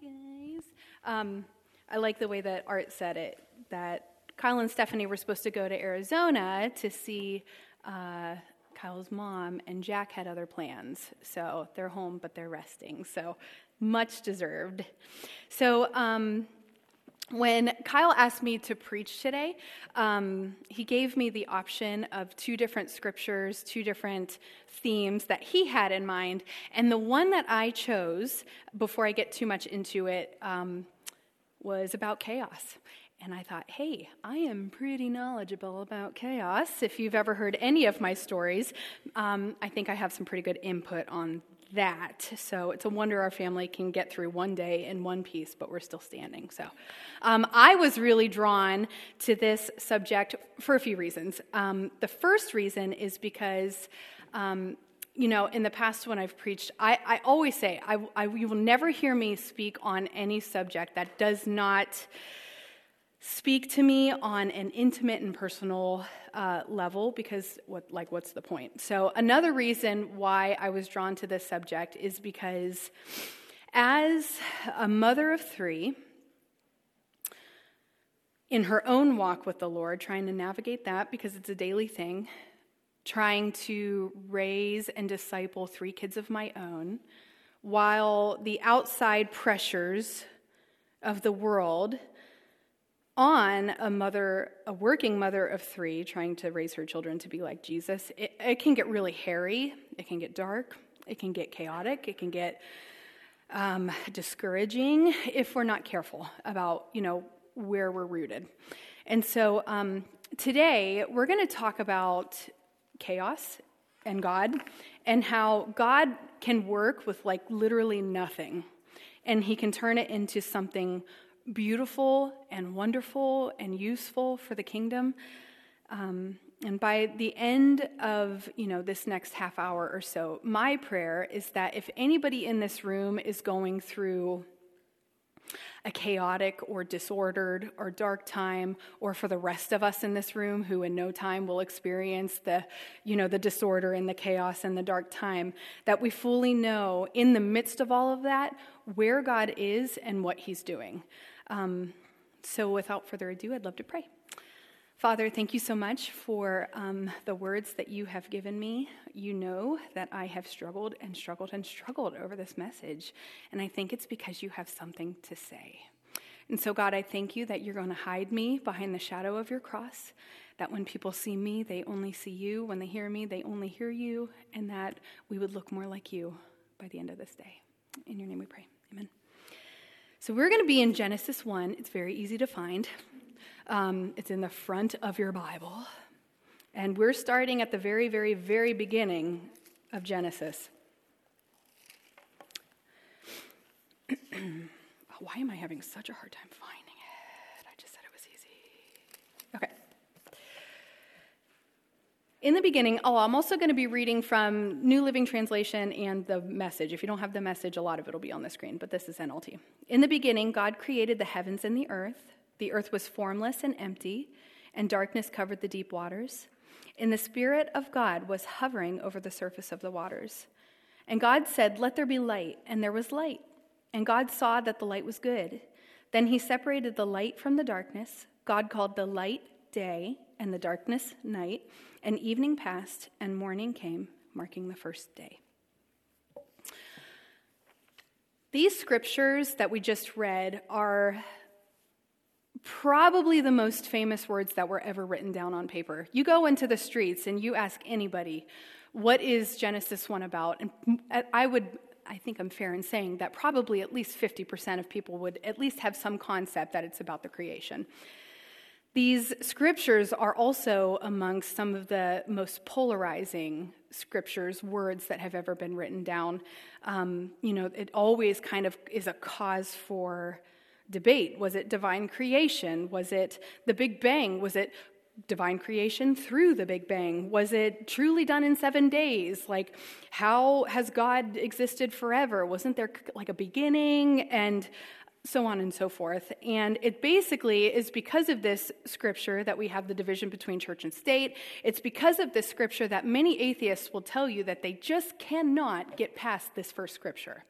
guys. Um, I like the way that Art said it that Kyle and Stephanie were supposed to go to Arizona to see uh, Kyle's mom, and Jack had other plans. So they're home, but they're resting. So much deserved. So, um, when Kyle asked me to preach today, um, he gave me the option of two different scriptures, two different themes that he had in mind. And the one that I chose, before I get too much into it, um, was about chaos. And I thought, hey, I am pretty knowledgeable about chaos. If you've ever heard any of my stories, um, I think I have some pretty good input on that. So it's a wonder our family can get through one day in one piece, but we're still standing. So um, I was really drawn to this subject for a few reasons. Um, the first reason is because. Um, you know, in the past when I've preached, I, I always say, I, I, you will never hear me speak on any subject that does not speak to me on an intimate and personal uh, level because what like what's the point? So another reason why i was drawn to this subject is because as a mother of three in her own walk with the lord trying to navigate that because it's a daily thing trying to raise and disciple three kids of my own while the outside pressures of the world on a mother, a working mother of three, trying to raise her children to be like Jesus, it, it can get really hairy. It can get dark. It can get chaotic. It can get um, discouraging if we're not careful about, you know, where we're rooted. And so um, today we're going to talk about chaos and God and how God can work with like literally nothing and he can turn it into something beautiful and wonderful and useful for the kingdom. Um, and by the end of you know this next half hour or so, my prayer is that if anybody in this room is going through a chaotic or disordered or dark time or for the rest of us in this room who in no time will experience the you know the disorder and the chaos and the dark time that we fully know in the midst of all of that where god is and what he's doing um, so, without further ado, I'd love to pray. Father, thank you so much for um, the words that you have given me. You know that I have struggled and struggled and struggled over this message, and I think it's because you have something to say. And so, God, I thank you that you're going to hide me behind the shadow of your cross, that when people see me, they only see you. When they hear me, they only hear you, and that we would look more like you by the end of this day. In your name we pray. Amen. So we're going to be in Genesis 1. It's very easy to find, um, it's in the front of your Bible. And we're starting at the very, very, very beginning of Genesis. Why am I having such a hard time finding it? I just said it was easy. Okay. In the beginning, oh, I'm also going to be reading from New Living Translation and the message. If you don't have the message, a lot of it will be on the screen, but this is NLT. In the beginning, God created the heavens and the earth. The earth was formless and empty, and darkness covered the deep waters. And the Spirit of God was hovering over the surface of the waters. And God said, Let there be light, and there was light. And God saw that the light was good. Then he separated the light from the darkness. God called the light day, and the darkness night. And evening passed, and morning came, marking the first day. These scriptures that we just read are probably the most famous words that were ever written down on paper. You go into the streets and you ask anybody, what is Genesis 1 about? And I would, I think I'm fair in saying that probably at least 50% of people would at least have some concept that it's about the creation. These scriptures are also amongst some of the most polarizing scriptures, words that have ever been written down. Um, you know, it always kind of is a cause for debate. Was it divine creation? Was it the Big Bang? Was it divine creation through the Big Bang? Was it truly done in seven days? Like, how has God existed forever? Wasn't there like a beginning? And so on and so forth. And it basically is because of this scripture that we have the division between church and state. It's because of this scripture that many atheists will tell you that they just cannot get past this first scripture.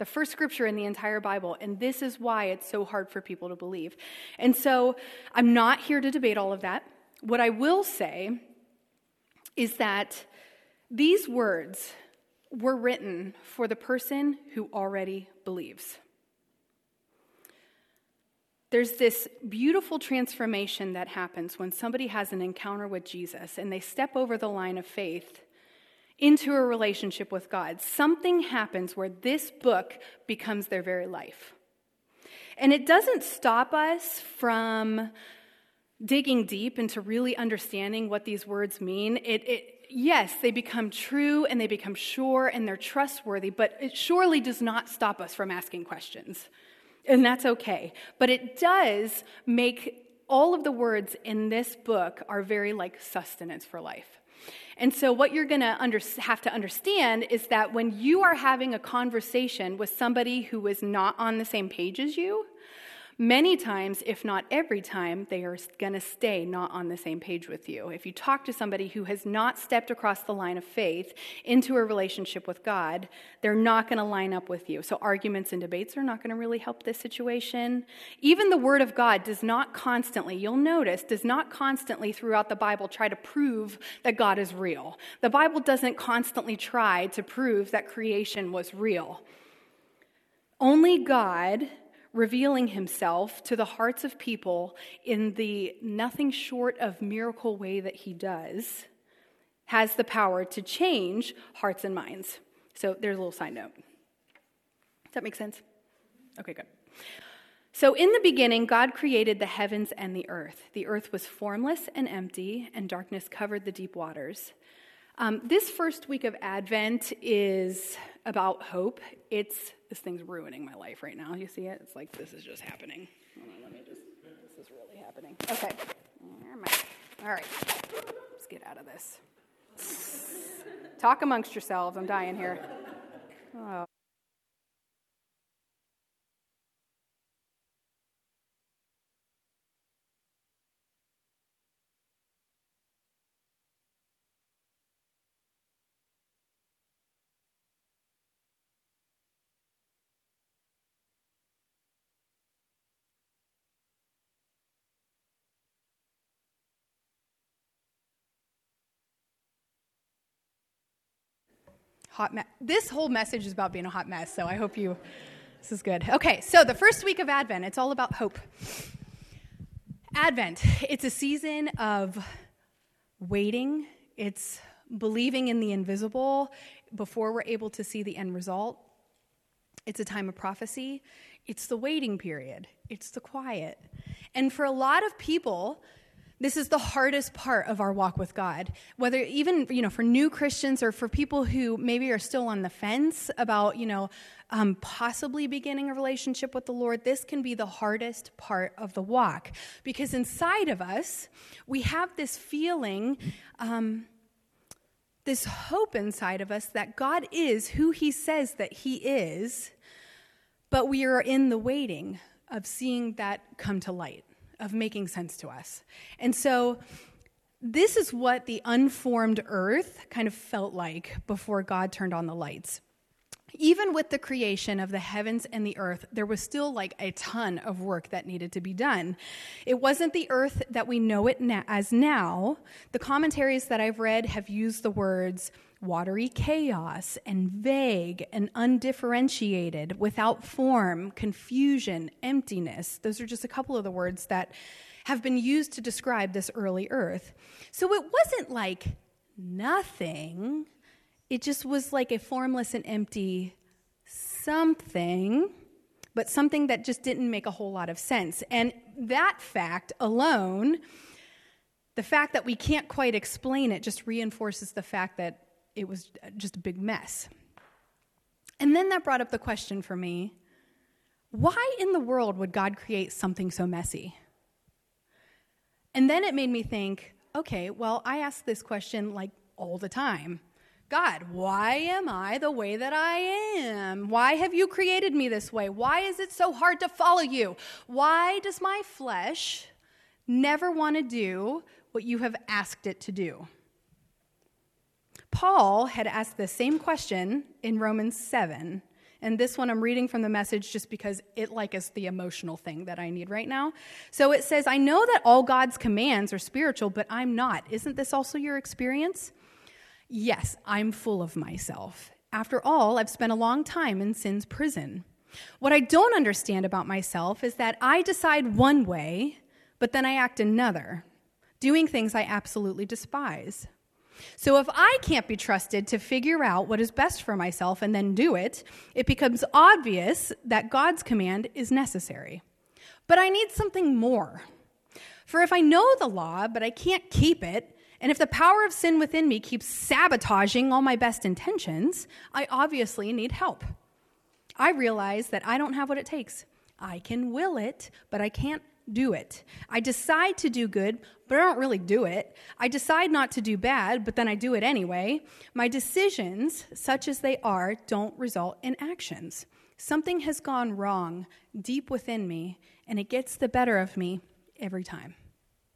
the first scripture in the entire Bible, and this is why it's so hard for people to believe. And so I'm not here to debate all of that. What I will say is that these words were written for the person who already believes. There's this beautiful transformation that happens when somebody has an encounter with Jesus and they step over the line of faith into a relationship with God. Something happens where this book becomes their very life. And it doesn't stop us from digging deep into really understanding what these words mean. It, it, yes, they become true and they become sure and they're trustworthy, but it surely does not stop us from asking questions. And that's okay. But it does make all of the words in this book are very like sustenance for life. And so, what you're going to under, have to understand is that when you are having a conversation with somebody who is not on the same page as you, Many times, if not every time, they are going to stay not on the same page with you. If you talk to somebody who has not stepped across the line of faith into a relationship with God, they're not going to line up with you. So, arguments and debates are not going to really help this situation. Even the Word of God does not constantly, you'll notice, does not constantly throughout the Bible try to prove that God is real. The Bible doesn't constantly try to prove that creation was real. Only God revealing himself to the hearts of people in the nothing short of miracle way that he does, has the power to change hearts and minds. So there's a little side note. Does that make sense? Okay, good. So, in the beginning, God created the heavens and the earth. The earth was formless and empty, and darkness covered the deep waters. Um, this first week of Advent is about hope. It's this thing's ruining my life right now. You see it? It's like this is just happening. On, let me just. This is really happening. Okay. All right. Let's get out of this. Talk amongst yourselves. I'm dying here. Oh. Hot mess. This whole message is about being a hot mess, so I hope you, this is good. Okay, so the first week of Advent, it's all about hope. Advent, it's a season of waiting, it's believing in the invisible before we're able to see the end result. It's a time of prophecy. It's the waiting period. It's the quiet. And for a lot of people, this is the hardest part of our walk with God. Whether even, you know, for new Christians or for people who maybe are still on the fence about, you know, um, possibly beginning a relationship with the Lord, this can be the hardest part of the walk. Because inside of us, we have this feeling, um, this hope inside of us that God is who He says that He is, but we are in the waiting of seeing that come to light of making sense to us. And so, this is what the unformed earth kind of felt like before God turned on the lights. Even with the creation of the heavens and the earth, there was still like a ton of work that needed to be done. It wasn't the earth that we know it na- as now. The commentaries that I've read have used the words watery chaos and vague and undifferentiated, without form, confusion, emptiness. Those are just a couple of the words that have been used to describe this early earth. So it wasn't like nothing, it just was like a formless and empty something. But something that just didn't make a whole lot of sense. And that fact alone, the fact that we can't quite explain it, just reinforces the fact that it was just a big mess. And then that brought up the question for me why in the world would God create something so messy? And then it made me think okay, well, I ask this question like all the time. God, why am I the way that I am? Why have you created me this way? Why is it so hard to follow you? Why does my flesh never want to do what you have asked it to do? Paul had asked the same question in Romans 7. And this one I'm reading from the message just because it like is the emotional thing that I need right now. So it says, I know that all God's commands are spiritual, but I'm not. Isn't this also your experience? Yes, I'm full of myself. After all, I've spent a long time in sin's prison. What I don't understand about myself is that I decide one way, but then I act another, doing things I absolutely despise. So if I can't be trusted to figure out what is best for myself and then do it, it becomes obvious that God's command is necessary. But I need something more. For if I know the law, but I can't keep it, and if the power of sin within me keeps sabotaging all my best intentions, I obviously need help. I realize that I don't have what it takes. I can will it, but I can't do it. I decide to do good, but I don't really do it. I decide not to do bad, but then I do it anyway. My decisions, such as they are, don't result in actions. Something has gone wrong deep within me, and it gets the better of me every time.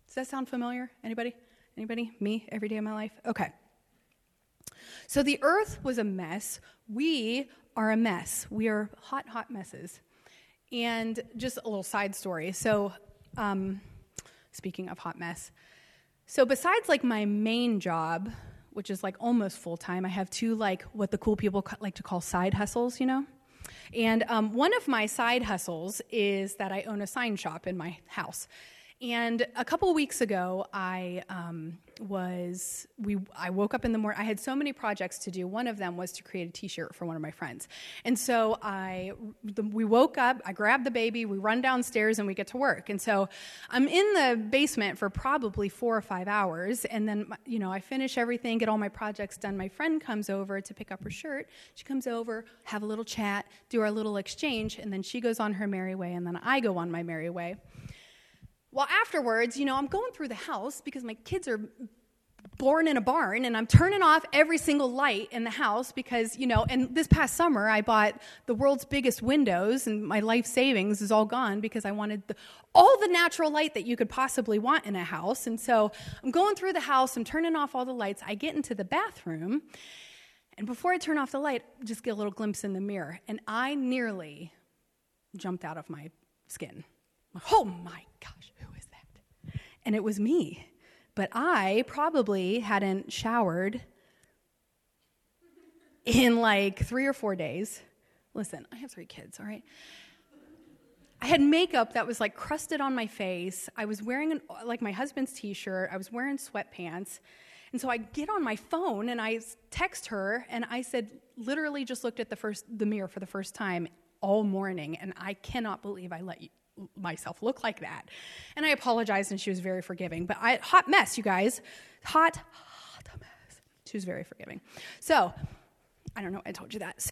Does that sound familiar? Anybody? Anybody? Me every day of my life? Okay. So the earth was a mess. We are a mess. We are hot, hot messes. And just a little side story. So, um, speaking of hot mess, so besides like my main job, which is like almost full time, I have two like what the cool people like to call side hustles, you know? And um, one of my side hustles is that I own a sign shop in my house. And a couple weeks ago, I um, was we I woke up in the morning. I had so many projects to do. One of them was to create a T-shirt for one of my friends. And so I the, we woke up. I grabbed the baby. We run downstairs and we get to work. And so I'm in the basement for probably four or five hours. And then you know I finish everything, get all my projects done. My friend comes over to pick up her shirt. She comes over, have a little chat, do our little exchange, and then she goes on her merry way, and then I go on my merry way. Well, afterwards, you know, I'm going through the house because my kids are born in a barn and I'm turning off every single light in the house because, you know, and this past summer I bought the world's biggest windows and my life savings is all gone because I wanted the, all the natural light that you could possibly want in a house. And so I'm going through the house, I'm turning off all the lights. I get into the bathroom and before I turn off the light, just get a little glimpse in the mirror and I nearly jumped out of my skin. Oh my gosh and it was me. But I probably hadn't showered in like three or four days. Listen, I have three kids, all right? I had makeup that was like crusted on my face. I was wearing an, like my husband's t shirt. I was wearing sweatpants. And so I get on my phone and I text her and I said, literally just looked at the first the mirror for the first time all morning and I cannot believe I let you, myself look like that. And I apologized, and she was very forgiving. But I, hot mess, you guys. Hot, hot mess. She was very forgiving. So, I don't know, I told you that.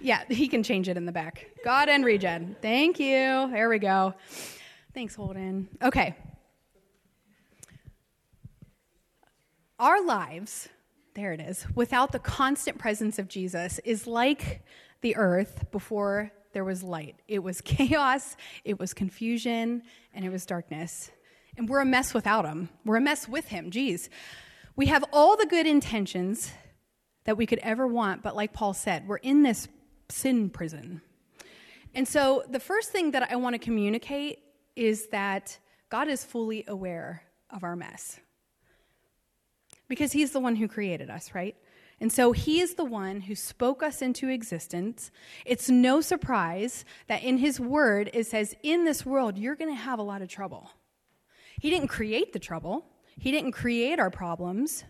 Yeah, he can change it in the back. God and regen. Thank you. There we go. Thanks, Holden. Okay. Our lives, there it is, without the constant presence of Jesus is like the earth before there was light. It was chaos, it was confusion, and it was darkness. And we're a mess without him. We're a mess with him. Geez. We have all the good intentions that we could ever want, but like Paul said, we're in this sin prison. And so the first thing that I want to communicate is that God is fully aware of our mess. Because he's the one who created us, right? And so he is the one who spoke us into existence. It's no surprise that in his word it says, In this world, you're going to have a lot of trouble. He didn't create the trouble, he didn't create our problems,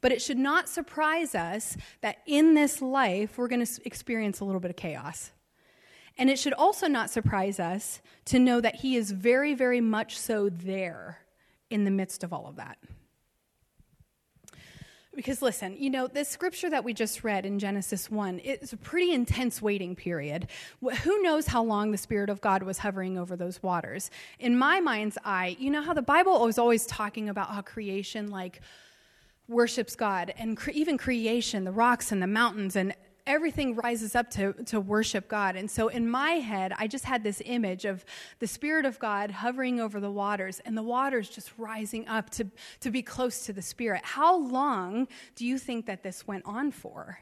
But it should not surprise us that in this life we're going to experience a little bit of chaos. And it should also not surprise us to know that He is very, very much so there in the midst of all of that. Because listen, you know, this scripture that we just read in Genesis 1, it's a pretty intense waiting period. Who knows how long the Spirit of God was hovering over those waters? In my mind's eye, you know how the Bible is always talking about how creation, like, worships God, and cre- even creation, the rocks and the mountains, and everything rises up to, to worship God. And so in my head, I just had this image of the Spirit of God hovering over the waters and the waters just rising up to, to be close to the Spirit. How long do you think that this went on for?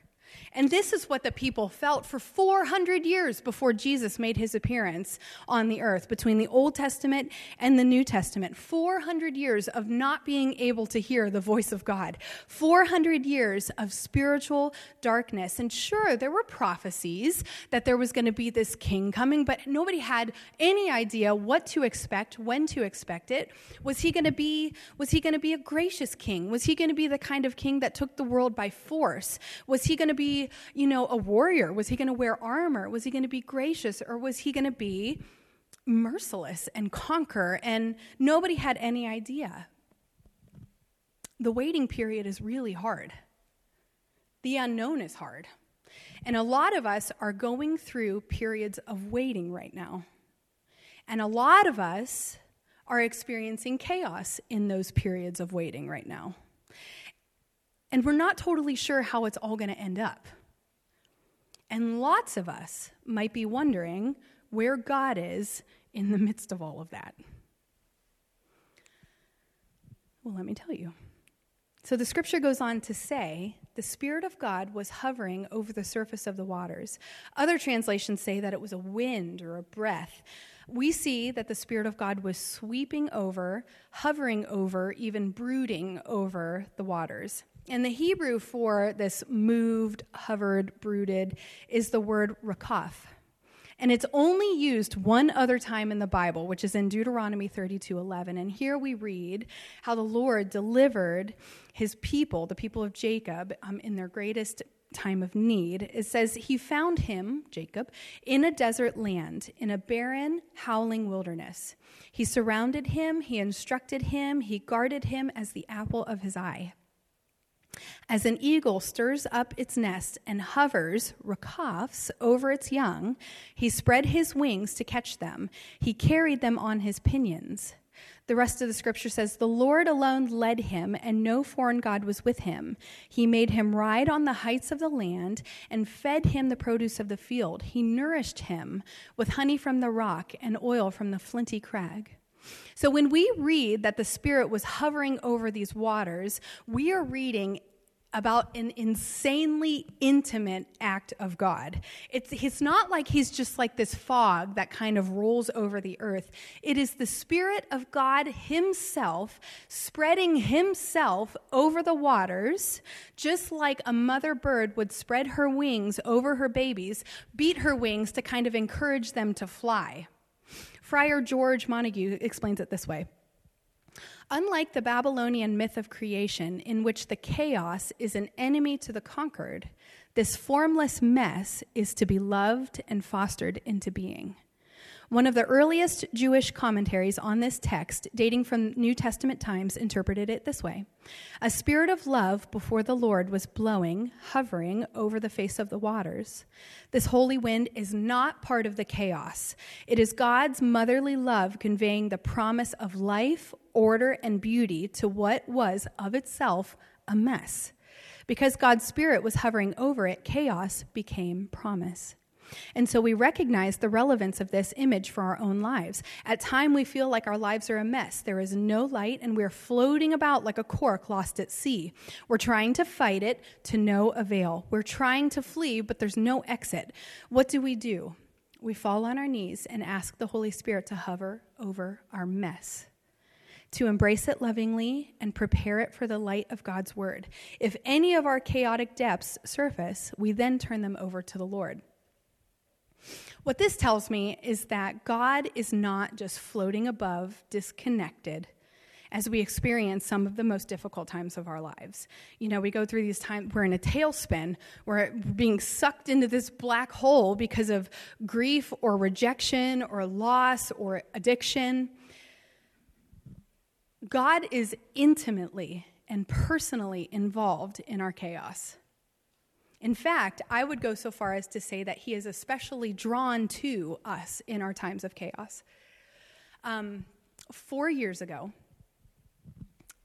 And this is what the people felt for 400 years before Jesus made his appearance on the earth, between the Old Testament and the New Testament. 400 years of not being able to hear the voice of God. 400 years of spiritual darkness. And sure, there were prophecies that there was going to be this king coming, but nobody had any idea what to expect, when to expect it. Was he going to be was he going to be a gracious king? Was he going to be the kind of king that took the world by force? Was he going to be be, you know, a warrior? Was he going to wear armor? Was he going to be gracious? Or was he going to be merciless and conquer? And nobody had any idea. The waiting period is really hard. The unknown is hard. And a lot of us are going through periods of waiting right now. And a lot of us are experiencing chaos in those periods of waiting right now. And we're not totally sure how it's all going to end up. And lots of us might be wondering where God is in the midst of all of that. Well, let me tell you. So the scripture goes on to say the Spirit of God was hovering over the surface of the waters. Other translations say that it was a wind or a breath. We see that the Spirit of God was sweeping over, hovering over, even brooding over the waters. And the Hebrew for this moved, hovered, brooded is the word rakaf. And it's only used one other time in the Bible, which is in Deuteronomy 32 11. And here we read how the Lord delivered his people, the people of Jacob, um, in their greatest time of need. It says, He found him, Jacob, in a desert land, in a barren, howling wilderness. He surrounded him, he instructed him, he guarded him as the apple of his eye. As an eagle stirs up its nest and hovers, rakafs, over its young, he spread his wings to catch them. He carried them on his pinions. The rest of the scripture says, The Lord alone led him, and no foreign God was with him. He made him ride on the heights of the land and fed him the produce of the field. He nourished him with honey from the rock and oil from the flinty crag. So when we read that the Spirit was hovering over these waters, we are reading about an insanely intimate act of God. It's, it's not like he's just like this fog that kind of rolls over the earth. It is the Spirit of God Himself spreading Himself over the waters, just like a mother bird would spread her wings over her babies, beat her wings to kind of encourage them to fly. Friar George Montague explains it this way. Unlike the Babylonian myth of creation, in which the chaos is an enemy to the conquered, this formless mess is to be loved and fostered into being. One of the earliest Jewish commentaries on this text, dating from New Testament times, interpreted it this way A spirit of love before the Lord was blowing, hovering over the face of the waters. This holy wind is not part of the chaos. It is God's motherly love conveying the promise of life, order, and beauty to what was of itself a mess. Because God's Spirit was hovering over it, chaos became promise. And so we recognize the relevance of this image for our own lives. At time we feel like our lives are a mess. There is no light and we're floating about like a cork lost at sea. We're trying to fight it to no avail. We're trying to flee, but there's no exit. What do we do? We fall on our knees and ask the Holy Spirit to hover over our mess to embrace it lovingly and prepare it for the light of God's word. If any of our chaotic depths surface, we then turn them over to the Lord. What this tells me is that God is not just floating above, disconnected, as we experience some of the most difficult times of our lives. You know, we go through these times, we're in a tailspin, we're being sucked into this black hole because of grief or rejection or loss or addiction. God is intimately and personally involved in our chaos. In fact, I would go so far as to say that he is especially drawn to us in our times of chaos. Um, four years ago,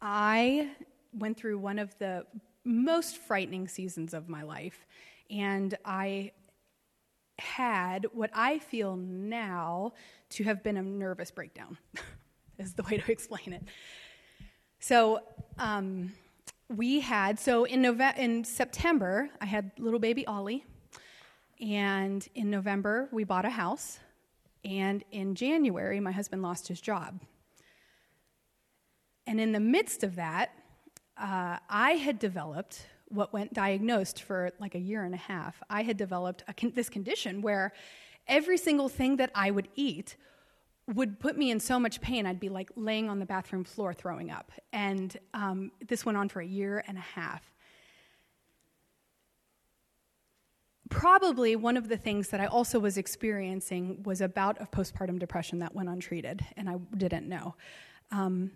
I went through one of the most frightening seasons of my life, and I had what I feel now to have been a nervous breakdown, is the way to explain it. So, um, we had so in November in September I had little baby Ollie, and in November we bought a house, and in January my husband lost his job. And in the midst of that, uh, I had developed what went diagnosed for like a year and a half. I had developed con- this condition where every single thing that I would eat would put me in so much pain, I'd be like laying on the bathroom floor throwing up. And um, this went on for a year and a half. Probably one of the things that I also was experiencing was a bout of postpartum depression that went untreated, and I didn't know. Um,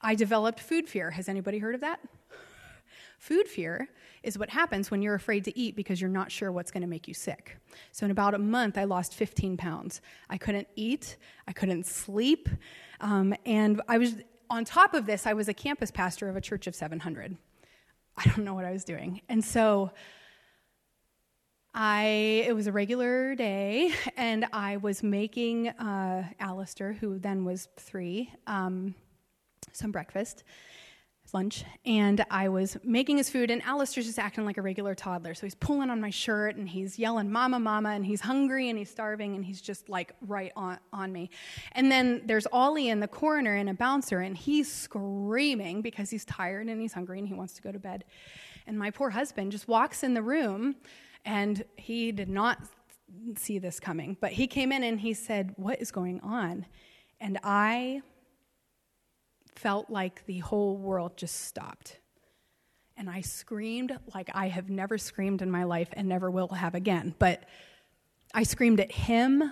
I developed food fear. Has anybody heard of that? Food fear is what happens when you're afraid to eat because you're not sure what's going to make you sick. So, in about a month, I lost 15 pounds. I couldn't eat, I couldn't sleep, um, and I was, on top of this, I was a campus pastor of a church of 700. I don't know what I was doing. And so, I it was a regular day, and I was making uh, Alistair, who then was three, um, some breakfast, lunch and I was making his food and Alistair's just acting like a regular toddler. So he's pulling on my shirt and he's yelling, Mama, Mama, and he's hungry and he's starving and he's just like right on, on me. And then there's Ollie in the corner and a bouncer and he's screaming because he's tired and he's hungry and he wants to go to bed. And my poor husband just walks in the room and he did not see this coming, but he came in and he said, What is going on? And I felt like the whole world just stopped. And I screamed like I have never screamed in my life and never will have again. But I screamed at him,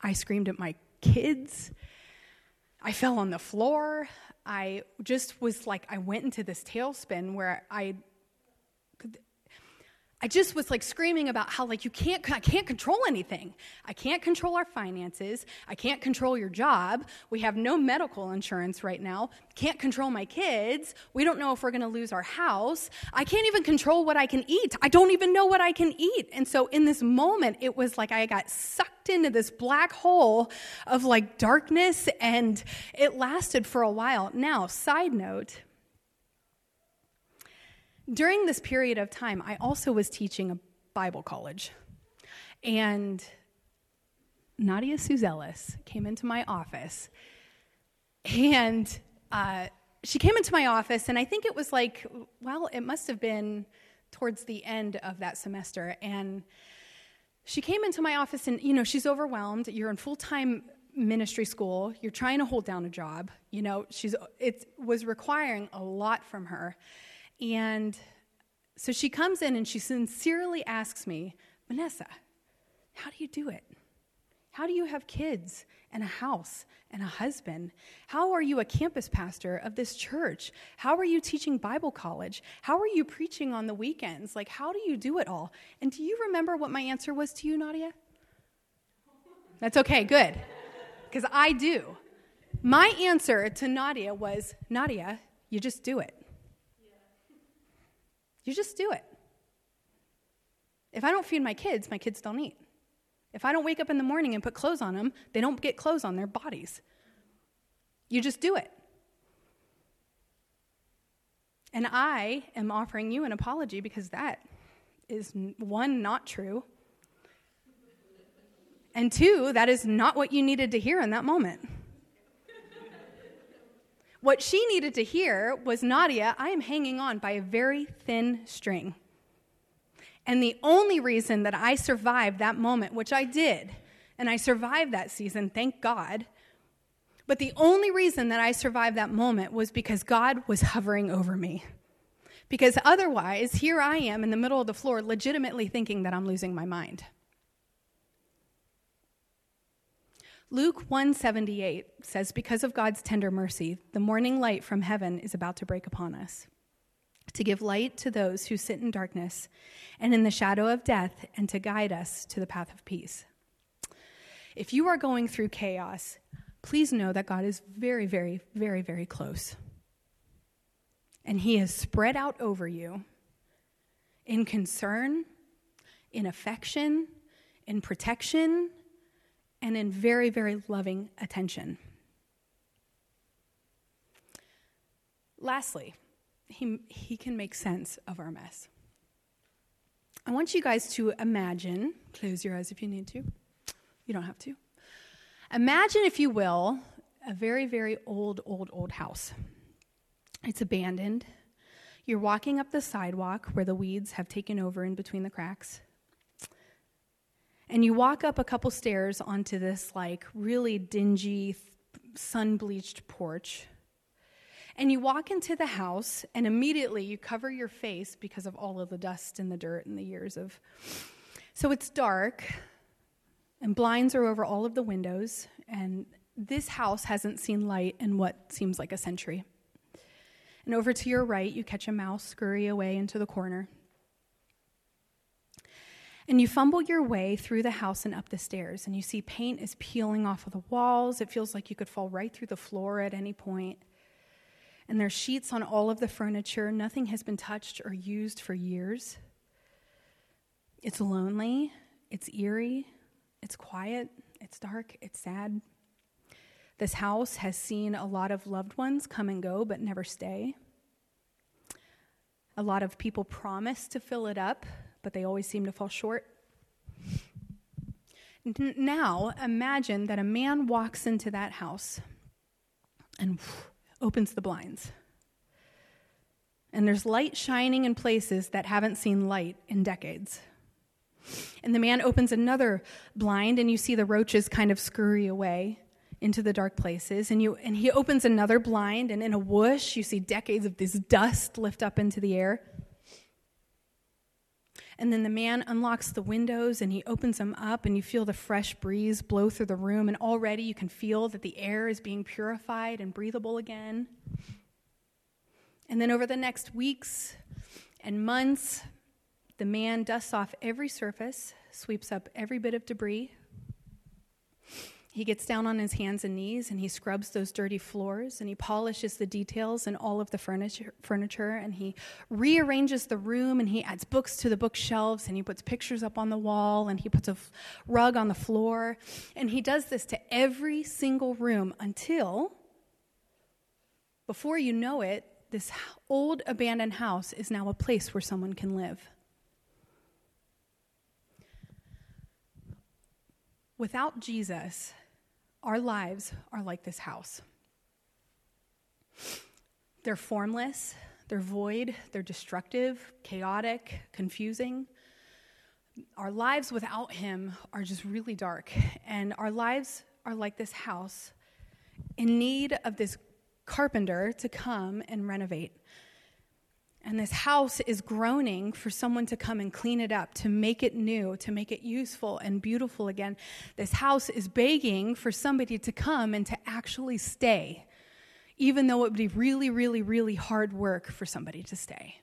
I screamed at my kids, I fell on the floor. I just was like, I went into this tailspin where I I just was like screaming about how like you can't I can't control anything. I can't control our finances. I can't control your job. We have no medical insurance right now. Can't control my kids. We don't know if we're going to lose our house. I can't even control what I can eat. I don't even know what I can eat. And so in this moment it was like I got sucked into this black hole of like darkness and it lasted for a while. Now, side note, during this period of time, I also was teaching a Bible college. And Nadia Suzelis came into my office. And uh, she came into my office, and I think it was like, well, it must have been towards the end of that semester. And she came into my office, and, you know, she's overwhelmed. You're in full time ministry school, you're trying to hold down a job. You know, she's, it was requiring a lot from her. And so she comes in and she sincerely asks me, Vanessa, how do you do it? How do you have kids and a house and a husband? How are you a campus pastor of this church? How are you teaching Bible college? How are you preaching on the weekends? Like, how do you do it all? And do you remember what my answer was to you, Nadia? That's okay, good. Because I do. My answer to Nadia was Nadia, you just do it. You just do it. If I don't feed my kids, my kids don't eat. If I don't wake up in the morning and put clothes on them, they don't get clothes on their bodies. You just do it. And I am offering you an apology because that is one, not true. And two, that is not what you needed to hear in that moment. What she needed to hear was Nadia, I am hanging on by a very thin string. And the only reason that I survived that moment, which I did, and I survived that season, thank God. But the only reason that I survived that moment was because God was hovering over me. Because otherwise, here I am in the middle of the floor, legitimately thinking that I'm losing my mind. Luke 178 says because of God's tender mercy the morning light from heaven is about to break upon us to give light to those who sit in darkness and in the shadow of death and to guide us to the path of peace. If you are going through chaos, please know that God is very very very very close. And he is spread out over you in concern, in affection, in protection, and in very, very loving attention. Lastly, he, he can make sense of our mess. I want you guys to imagine, close your eyes if you need to, you don't have to. Imagine, if you will, a very, very old, old, old house. It's abandoned. You're walking up the sidewalk where the weeds have taken over in between the cracks. And you walk up a couple stairs onto this, like, really dingy, sun bleached porch. And you walk into the house, and immediately you cover your face because of all of the dust and the dirt and the years of. So it's dark, and blinds are over all of the windows, and this house hasn't seen light in what seems like a century. And over to your right, you catch a mouse scurry away into the corner. And you fumble your way through the house and up the stairs, and you see paint is peeling off of the walls. It feels like you could fall right through the floor at any point. And there's sheets on all of the furniture. Nothing has been touched or used for years. It's lonely, it's eerie, it's quiet, it's dark, it's sad. This house has seen a lot of loved ones come and go, but never stay. A lot of people promise to fill it up, but they always seem to fall short. Now, imagine that a man walks into that house and opens the blinds. And there's light shining in places that haven't seen light in decades. And the man opens another blind, and you see the roaches kind of scurry away into the dark places. And, you, and he opens another blind, and in a whoosh, you see decades of this dust lift up into the air. And then the man unlocks the windows and he opens them up, and you feel the fresh breeze blow through the room. And already you can feel that the air is being purified and breathable again. And then over the next weeks and months, the man dusts off every surface, sweeps up every bit of debris, he gets down on his hands and knees and he scrubs those dirty floors and he polishes the details and all of the furniture, furniture and he rearranges the room and he adds books to the bookshelves and he puts pictures up on the wall and he puts a rug on the floor. And he does this to every single room until, before you know it, this old abandoned house is now a place where someone can live. Without Jesus, our lives are like this house. They're formless, they're void, they're destructive, chaotic, confusing. Our lives without Him are just really dark. And our lives are like this house in need of this carpenter to come and renovate. And this house is groaning for someone to come and clean it up, to make it new, to make it useful and beautiful again. This house is begging for somebody to come and to actually stay, even though it would be really, really, really hard work for somebody to stay.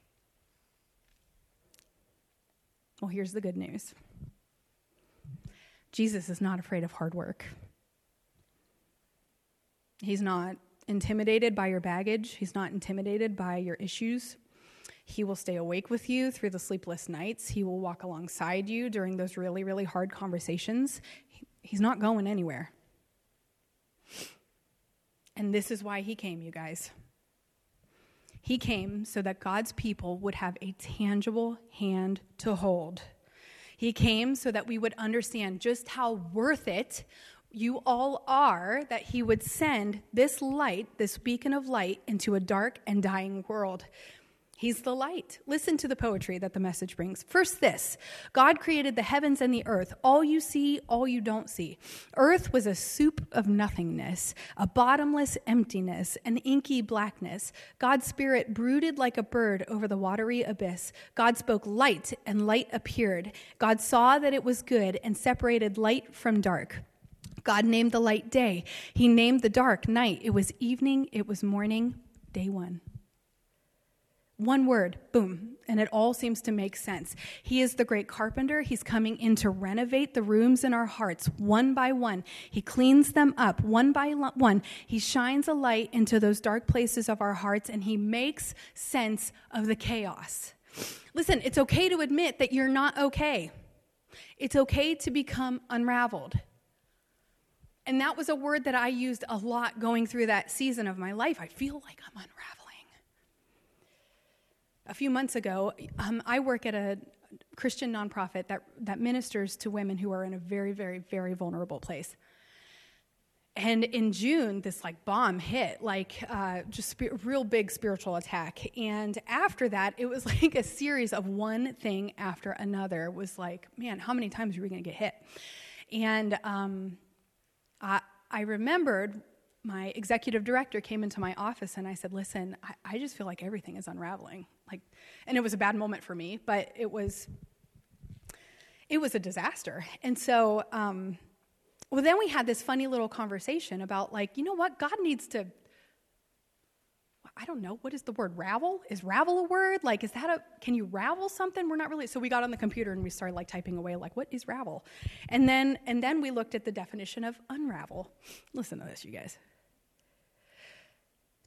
Well, here's the good news Jesus is not afraid of hard work. He's not intimidated by your baggage, he's not intimidated by your issues. He will stay awake with you through the sleepless nights. He will walk alongside you during those really, really hard conversations. He's not going anywhere. And this is why he came, you guys. He came so that God's people would have a tangible hand to hold. He came so that we would understand just how worth it you all are that he would send this light, this beacon of light, into a dark and dying world. He's the light. Listen to the poetry that the message brings. First, this God created the heavens and the earth, all you see, all you don't see. Earth was a soup of nothingness, a bottomless emptiness, an inky blackness. God's spirit brooded like a bird over the watery abyss. God spoke light, and light appeared. God saw that it was good and separated light from dark. God named the light day. He named the dark night. It was evening, it was morning, day one. One word, boom, and it all seems to make sense. He is the great carpenter. He's coming in to renovate the rooms in our hearts one by one. He cleans them up one by one. He shines a light into those dark places of our hearts and he makes sense of the chaos. Listen, it's okay to admit that you're not okay. It's okay to become unraveled. And that was a word that I used a lot going through that season of my life. I feel like I'm unraveled a few months ago, um, I work at a Christian nonprofit that, that ministers to women who are in a very, very, very vulnerable place. And in June, this like bomb hit, like uh, just sp- real big spiritual attack. And after that, it was like a series of one thing after another. Was like, man, how many times are we going to get hit? And um, I, I remembered my executive director came into my office and I said, Listen, I, I, just feel like everything is unraveling. Like, and it was a bad moment for me, but it was, it was a disaster. And so, um, well, then we had this funny little conversation about, like, you know what? God needs to, I don't know, what is the word? Ravel? Is ravel a word? Like, is that a, can you ravel something? We're not really, so we got on the computer and we started like typing away, like, what is ravel? And then, and then we looked at the definition of unravel. Listen to this, you guys.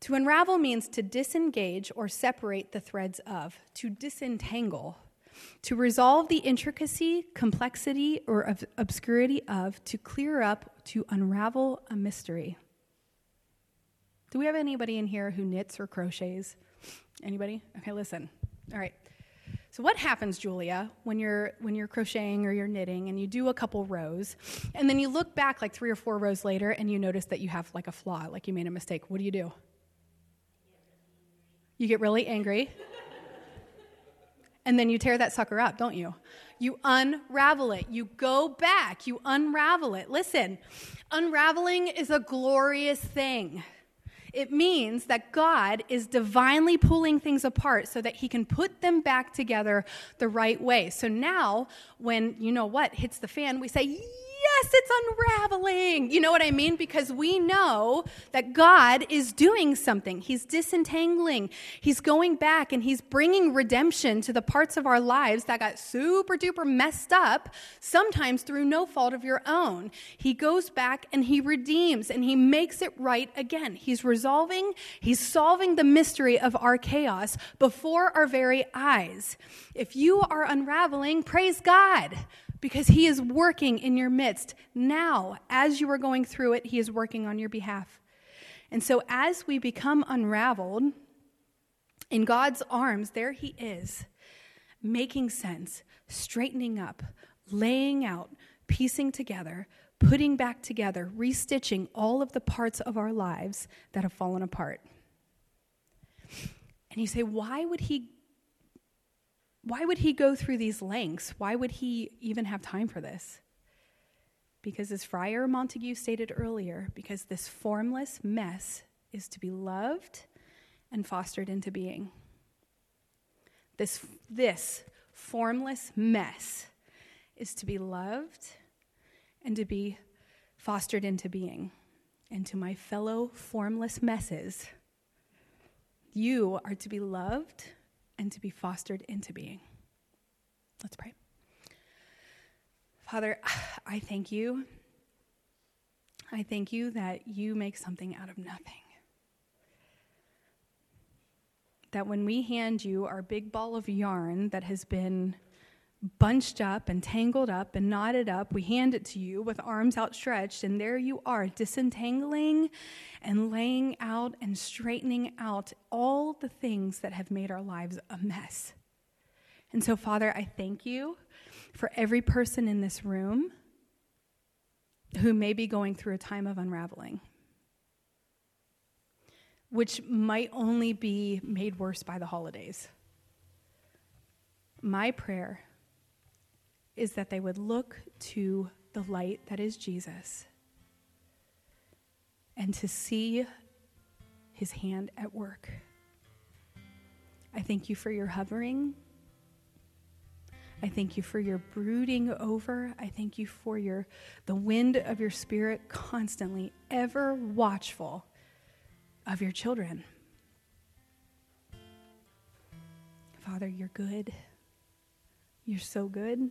To unravel means to disengage or separate the threads of, to disentangle, to resolve the intricacy, complexity, or obscurity of, to clear up, to unravel a mystery. Do we have anybody in here who knits or crochets? Anybody? Okay, listen. All right. So what happens, Julia, when you're when you're crocheting or you're knitting and you do a couple rows and then you look back like 3 or 4 rows later and you notice that you have like a flaw, like you made a mistake. What do you do? You get really angry. and then you tear that sucker up, don't you? You unravel it. You go back. You unravel it. Listen, unraveling is a glorious thing. It means that God is divinely pulling things apart so that he can put them back together the right way. So now, when you know what hits the fan, we say, yes, it's unraveling. You know what I mean? Because we know that God is doing something. He's disentangling, He's going back and He's bringing redemption to the parts of our lives that got super duper messed up, sometimes through no fault of your own. He goes back and He redeems and He makes it right again. He's resolving, He's solving the mystery of our chaos before our very eyes. If you are unraveling, praise God because He is working in your midst. Now, as you are going through it, He is working on your behalf. And so, as we become unraveled, in God's arms, there He is, making sense, straightening up, laying out, piecing together, putting back together, restitching all of the parts of our lives that have fallen apart. And you say, why would He why would he go through these lengths? Why would he even have time for this? Because, as Friar Montague stated earlier, because this formless mess is to be loved and fostered into being. This, this formless mess is to be loved and to be fostered into being. And to my fellow formless messes, you are to be loved and to be fostered into being. Let's pray. Father, I thank you. I thank you that you make something out of nothing. That when we hand you our big ball of yarn that has been bunched up and tangled up and knotted up. We hand it to you with arms outstretched, and there you are, disentangling and laying out and straightening out all the things that have made our lives a mess. And so, Father, I thank you for every person in this room who may be going through a time of unraveling, which might only be made worse by the holidays. My prayer is that they would look to the light that is Jesus and to see his hand at work. I thank you for your hovering. I thank you for your brooding over. I thank you for your the wind of your spirit constantly ever watchful of your children. Father, you're good. You're so good.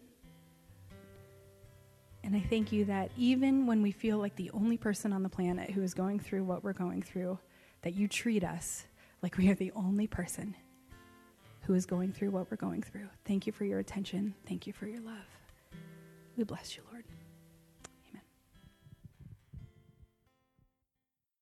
And I thank you that even when we feel like the only person on the planet who is going through what we're going through, that you treat us like we are the only person who is going through what we're going through. Thank you for your attention. Thank you for your love. We bless you, Lord.